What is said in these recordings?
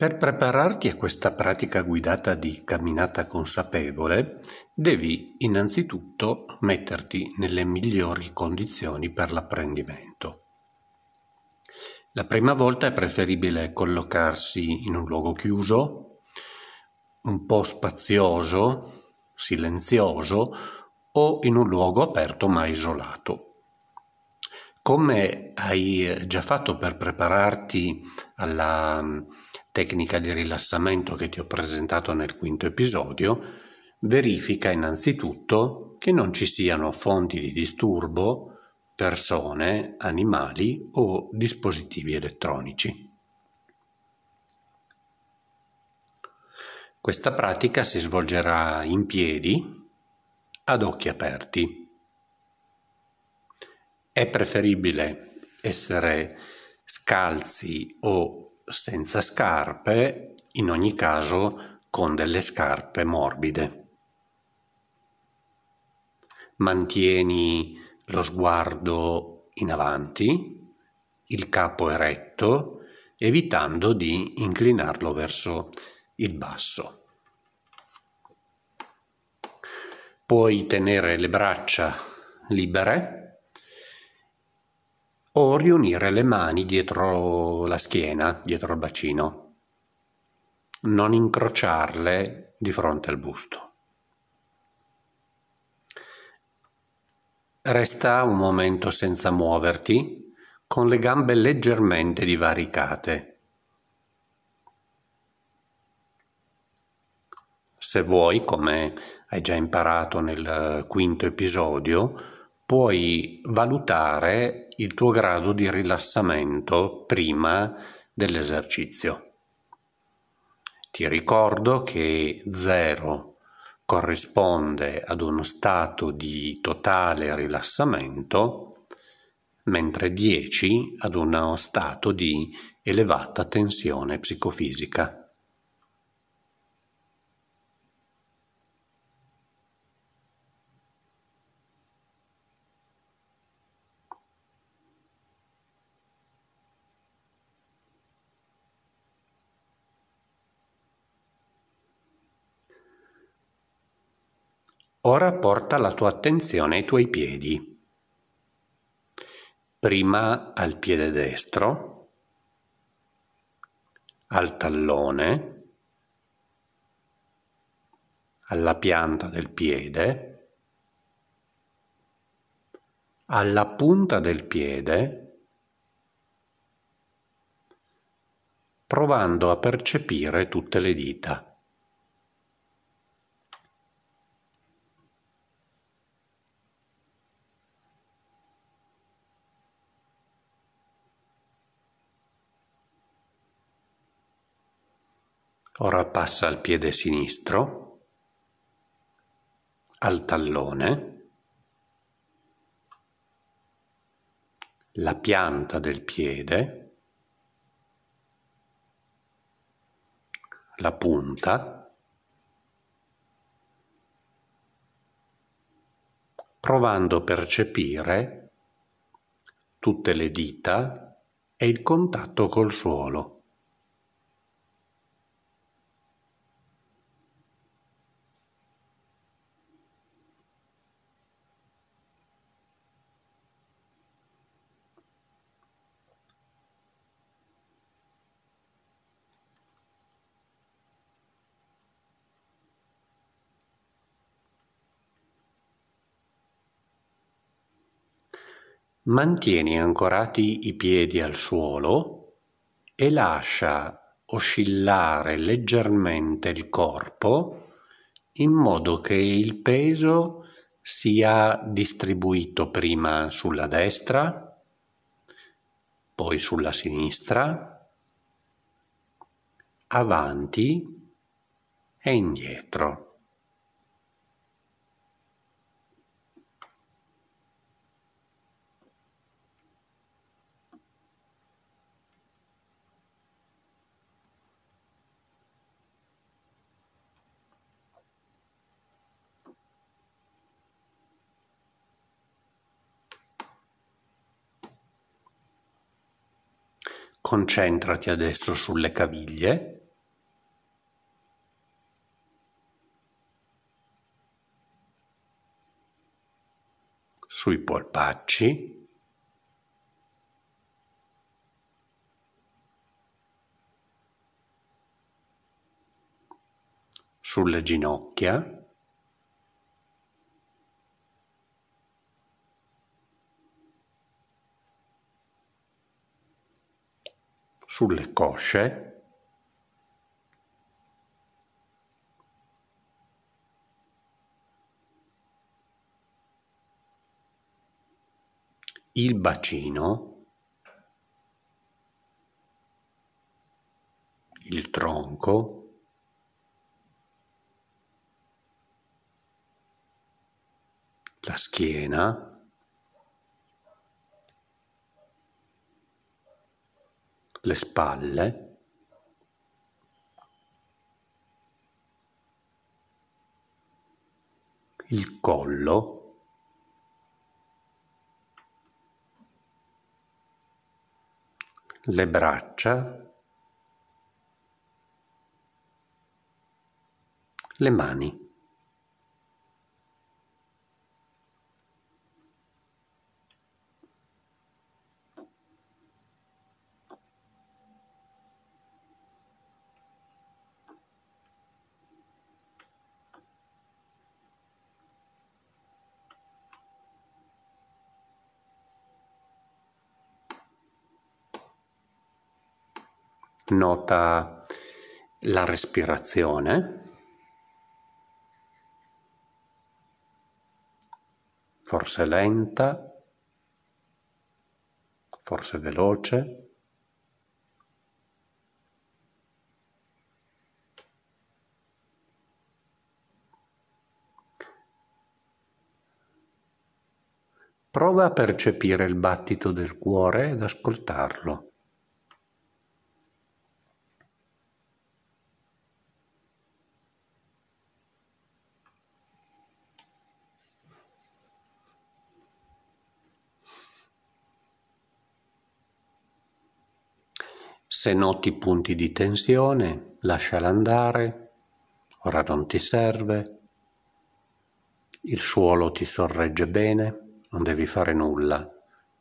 Per prepararti a questa pratica guidata di camminata consapevole, devi innanzitutto metterti nelle migliori condizioni per l'apprendimento. La prima volta è preferibile collocarsi in un luogo chiuso, un po' spazioso, silenzioso o in un luogo aperto ma isolato. Come hai già fatto per prepararti alla tecnica di rilassamento che ti ho presentato nel quinto episodio, verifica innanzitutto che non ci siano fonti di disturbo, persone, animali o dispositivi elettronici. Questa pratica si svolgerà in piedi, ad occhi aperti. È preferibile essere scalzi o senza scarpe, in ogni caso con delle scarpe morbide. Mantieni lo sguardo in avanti, il capo eretto, evitando di inclinarlo verso il basso. Puoi tenere le braccia libere o riunire le mani dietro la schiena, dietro il bacino. Non incrociarle di fronte al busto. Resta un momento senza muoverti, con le gambe leggermente divaricate. Se vuoi, come hai già imparato nel quinto episodio, puoi valutare il tuo grado di rilassamento prima dell'esercizio. Ti ricordo che 0 corrisponde ad uno stato di totale rilassamento, mentre 10 ad uno stato di elevata tensione psicofisica. Ora porta la tua attenzione ai tuoi piedi. Prima al piede destro, al tallone, alla pianta del piede, alla punta del piede, provando a percepire tutte le dita. Ora passa al piede sinistro, al tallone, la pianta del piede, la punta, provando a percepire tutte le dita e il contatto col suolo. Mantieni ancorati i piedi al suolo e lascia oscillare leggermente il corpo in modo che il peso sia distribuito prima sulla destra, poi sulla sinistra, avanti e indietro. Concentrati adesso sulle caviglie. sui polpacci, sulle ginocchia. Sulle cosce, il bacino, il tronco, la schiena, le spalle, il collo, le braccia, le mani. Nota la respirazione, forse lenta, forse veloce. Prova a percepire il battito del cuore ed ascoltarlo. Se noti punti di tensione, lasciala andare, ora non ti serve. Il suolo ti sorregge bene, non devi fare nulla,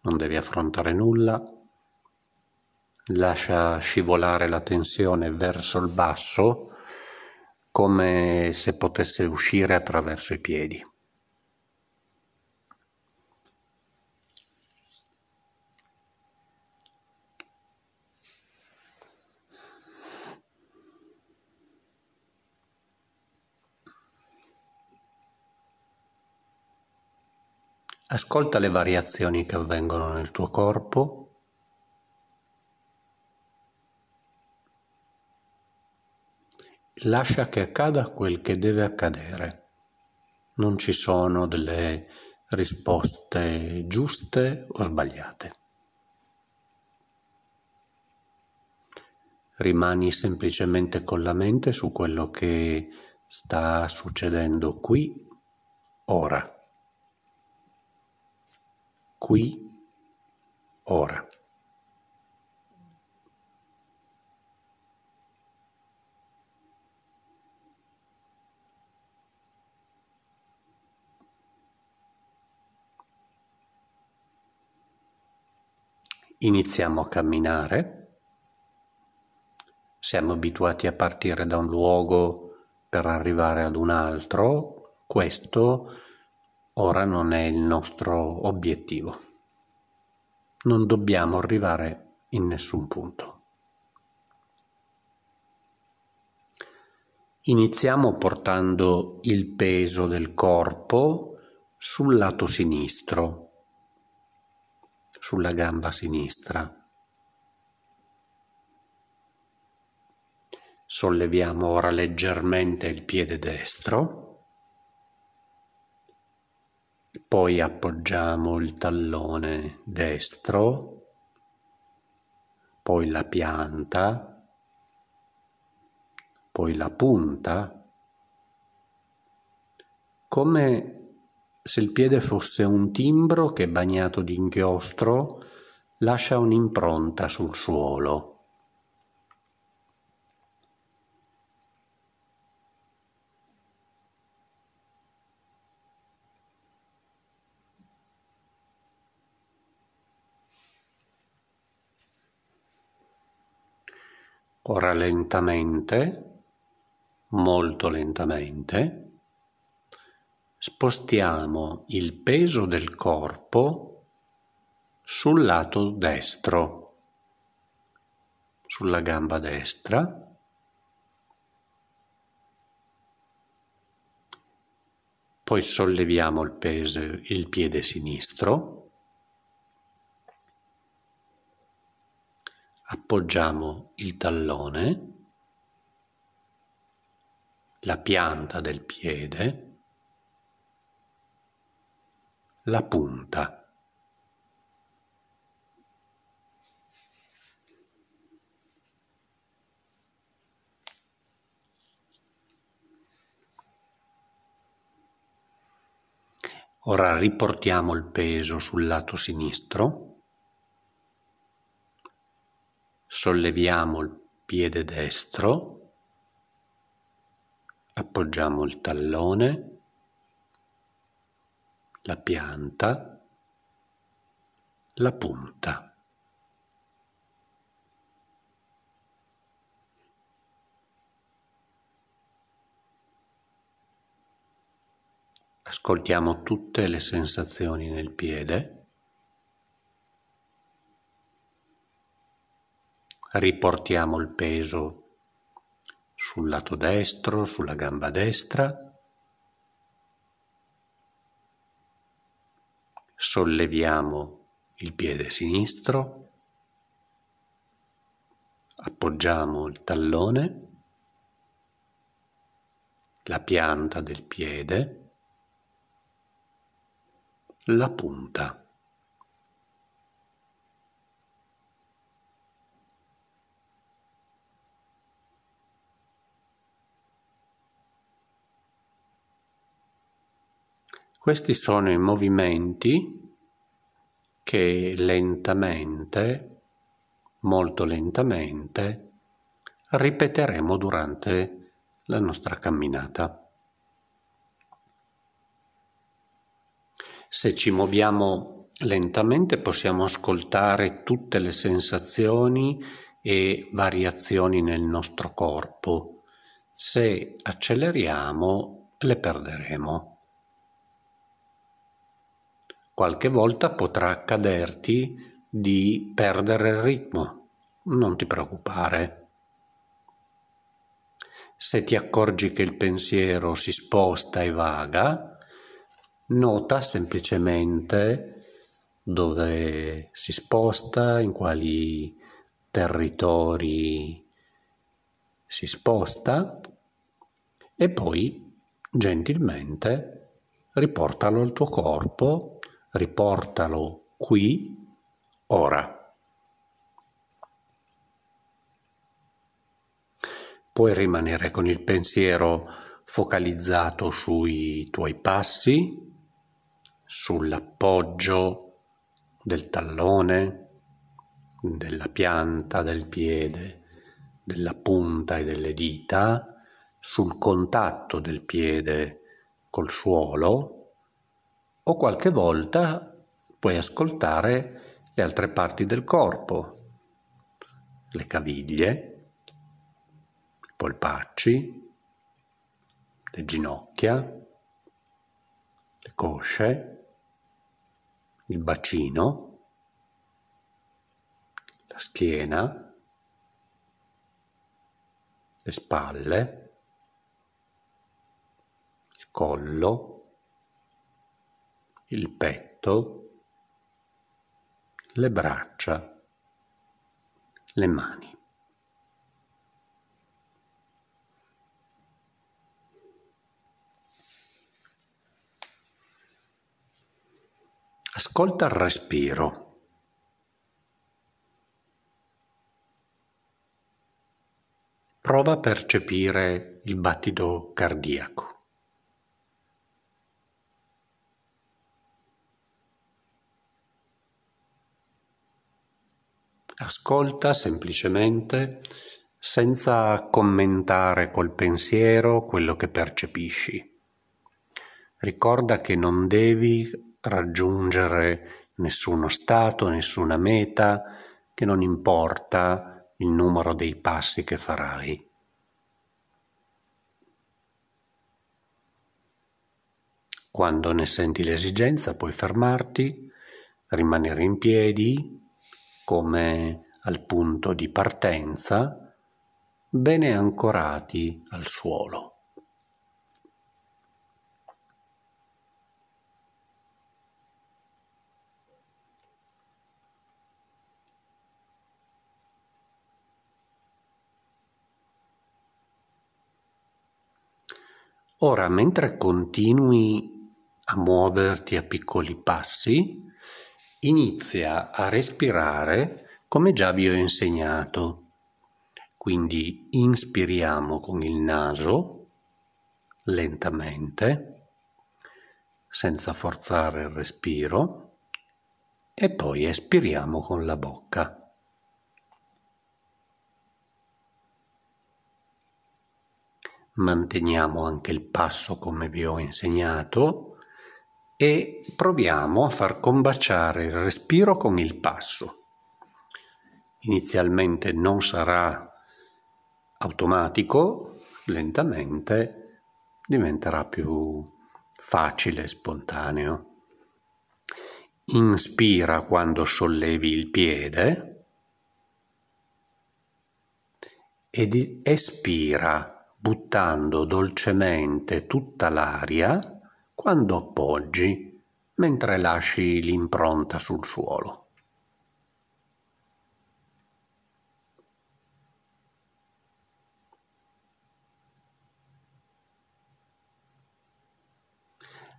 non devi affrontare nulla. Lascia scivolare la tensione verso il basso come se potesse uscire attraverso i piedi. Ascolta le variazioni che avvengono nel tuo corpo. Lascia che accada quel che deve accadere. Non ci sono delle risposte giuste o sbagliate. Rimani semplicemente con la mente su quello che sta succedendo qui, ora qui, ora. Iniziamo a camminare. Siamo abituati a partire da un luogo per arrivare ad un altro. Questo ora non è il nostro obiettivo. Non dobbiamo arrivare in nessun punto. Iniziamo portando il peso del corpo sul lato sinistro, sulla gamba sinistra. Solleviamo ora leggermente il piede destro poi appoggiamo il tallone destro, poi la pianta, poi la punta, come se il piede fosse un timbro che bagnato di inchiostro lascia un'impronta sul suolo. Ora lentamente, molto lentamente, spostiamo il peso del corpo sul lato destro, sulla gamba destra. Poi solleviamo il, peso, il piede sinistro, appoggiamo il tallone, la pianta del piede, la punta. Ora riportiamo il peso sul lato sinistro, solleviamo il piede destro, appoggiamo il tallone, la pianta, la punta. Ascoltiamo tutte le sensazioni nel piede. Riportiamo il peso sul lato destro, sulla gamba destra. solleviamo il piede sinistro, appoggiamo il tallone, la pianta del piede, la punta. Questi sono i movimenti che lentamente, molto lentamente, ripeteremo durante la nostra camminata. Se ci muoviamo lentamente possiamo ascoltare tutte le sensazioni e variazioni nel nostro corpo. Se acceleriamo le perderemo qualche volta potrà accaderti di perdere il ritmo. Non ti preoccupare. Se ti accorgi che il pensiero si sposta e vaga, nota semplicemente dove si sposta, in quali territori si sposta e poi gentilmente riportalo al tuo corpo riportalo qui, ora. Puoi rimanere con il pensiero focalizzato sui tuoi passi, sull'appoggio del tallone, della pianta del piede, della punta e delle dita, sul contatto del piede col suolo o qualche volta puoi ascoltare le altre parti del corpo, le caviglie, i polpacci, le ginocchia, le cosce, il bacino, la schiena, le spalle, il collo, il petto, le braccia, le mani. Ascolta il respiro. Prova a percepire il battito cardiaco. Ascolta semplicemente senza commentare col pensiero quello che percepisci. Ricorda che non devi raggiungere nessuno stato, nessuna meta, che non importa il numero dei passi che farai. Quando ne senti l'esigenza puoi fermarti, rimanere in piedi come al punto di partenza, bene ancorati al suolo. Ora, mentre continui a muoverti a piccoli passi, inizia a respirare come già vi ho insegnato. Quindi inspiriamo con il naso lentamente, senza forzare il respiro, e poi espiriamo con la bocca. manteniamo anche il passo come vi ho insegnato e proviamo a far combaciare il respiro con il passo. Inizialmente non sarà automatico, lentamente diventerà più facile spontaneo. Inspira quando sollevi il piede ed espira buttando dolcemente tutta l'aria quando appoggi, mentre lasci l'impronta sul suolo.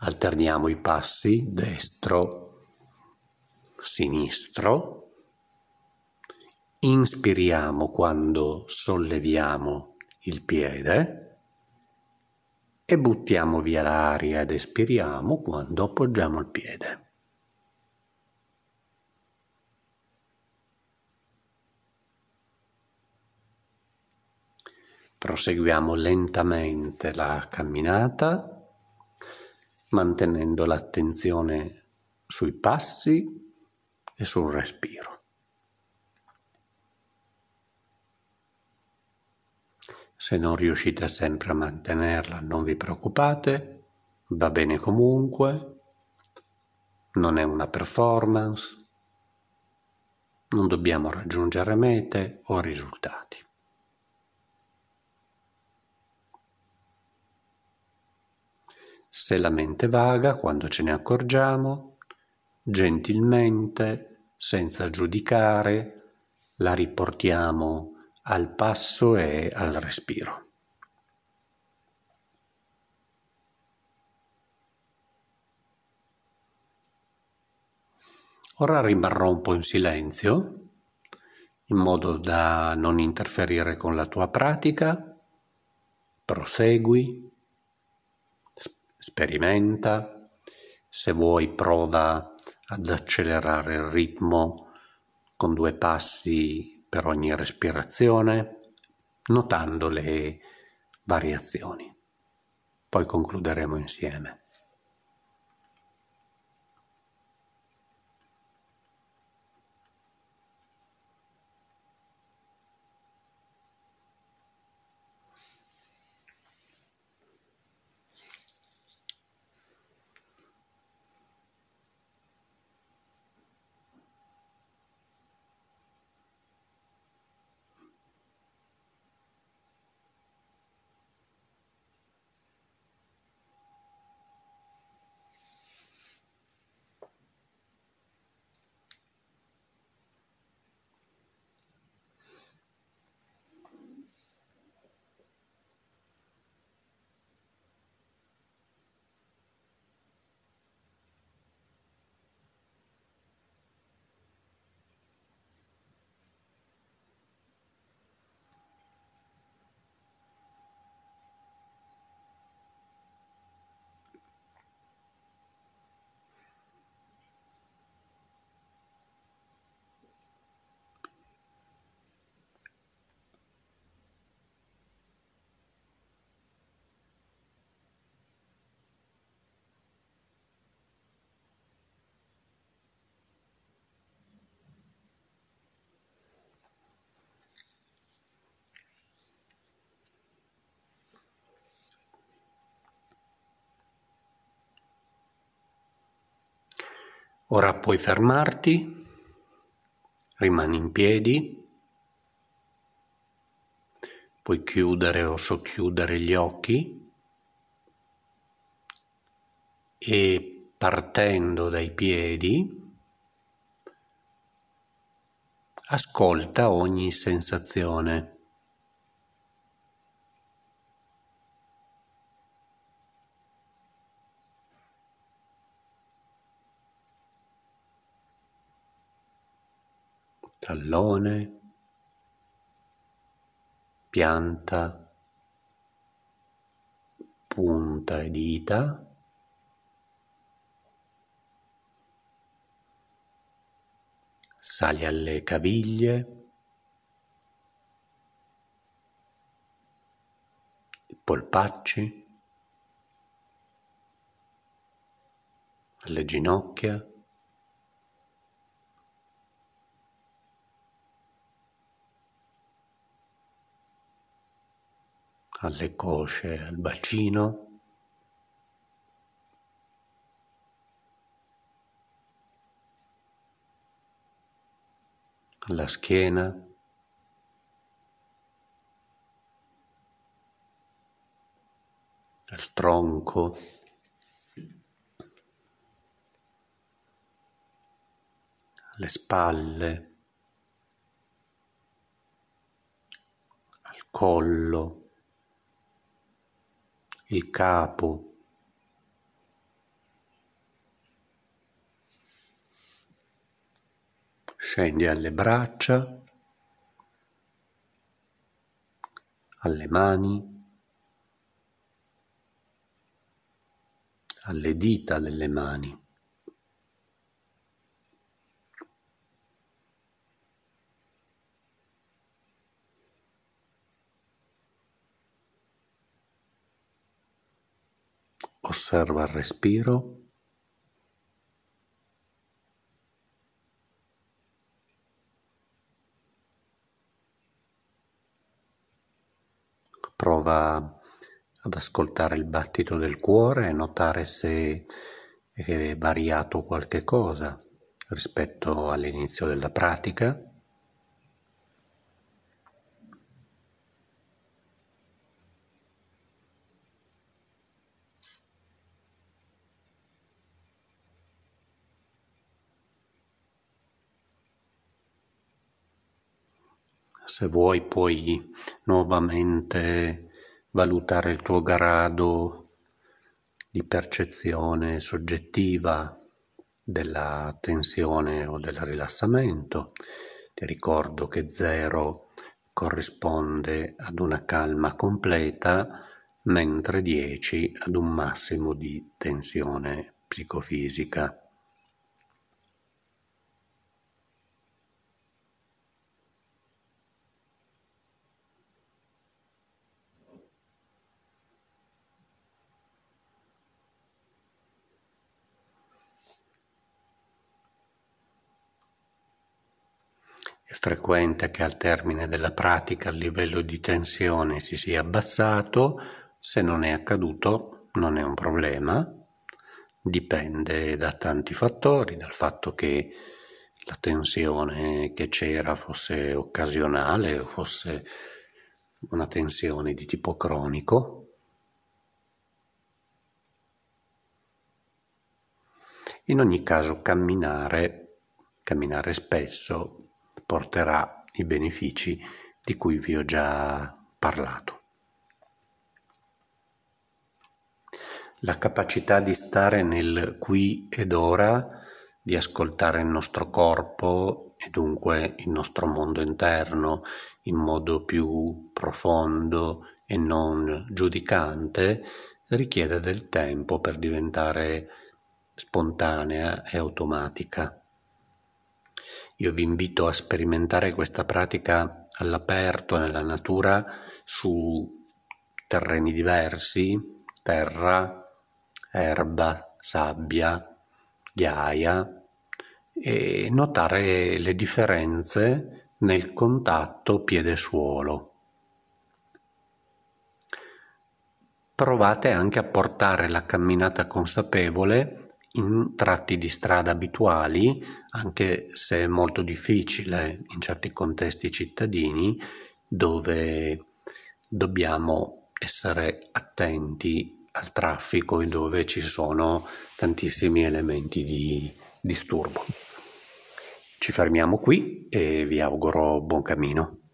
Alterniamo i passi destro, sinistro. Inspiriamo quando solleviamo il piede e buttiamo via l'aria ed espiriamo quando appoggiamo il piede. Proseguiamo lentamente la camminata mantenendo l'attenzione sui passi e sul respiro. Se non riuscite sempre a mantenerla, non vi preoccupate, va bene comunque, non è una performance, non dobbiamo raggiungere mete o risultati. Se la mente vaga, quando ce ne accorgiamo, gentilmente, senza giudicare, la riportiamo al passo e al respiro. Ora rimarrò un po' in silenzio, in modo da non interferire con la tua pratica. Prosegui, sperimenta, se vuoi prova ad accelerare il ritmo con due passi per ogni respirazione, notando le variazioni. Poi concluderemo insieme. Ora puoi fermarti, rimani in piedi, puoi chiudere o socchiudere gli occhi. E partendo dai piedi ascolta ogni sensazione. Tallone, pianta, punta e dita, sali alle caviglie, polpacci, alle ginocchia, alle cosce, al bacino. alla schiena, al tronco, alle spalle, al collo il capo scendi alle braccia, alle mani, alle dita delle mani. Osserva il respiro. Prova ad ascoltare il battito del cuore e notare se è variato qualche cosa rispetto all'inizio della pratica. Se vuoi puoi nuovamente valutare il tuo grado di percezione soggettiva della tensione o del rilassamento. Ti ricordo che zero corrisponde ad una calma completa, mentre 10 ad un massimo di tensione psicofisica. È frequente che al termine della pratica il livello di tensione si sia abbassato, se non è accaduto non è un problema, dipende da tanti fattori, dal fatto che la tensione che c'era fosse occasionale o fosse una tensione di tipo cronico. In ogni caso camminare, camminare spesso porterà i benefici di cui vi ho già parlato. La capacità di stare nel qui ed ora, di ascoltare il nostro corpo e dunque il nostro mondo interno in modo più profondo e non giudicante, richiede del tempo per diventare spontanea e automatica. Io vi invito a sperimentare questa pratica all'aperto, nella natura, su terreni diversi, terra, erba, sabbia, ghiaia, e notare le differenze nel contatto piede-suolo. Provate anche a portare la camminata consapevole in tratti di strada abituali, anche se è molto difficile in certi contesti cittadini dove dobbiamo essere attenti al traffico e dove ci sono tantissimi elementi di disturbo. Ci fermiamo qui e vi auguro buon cammino.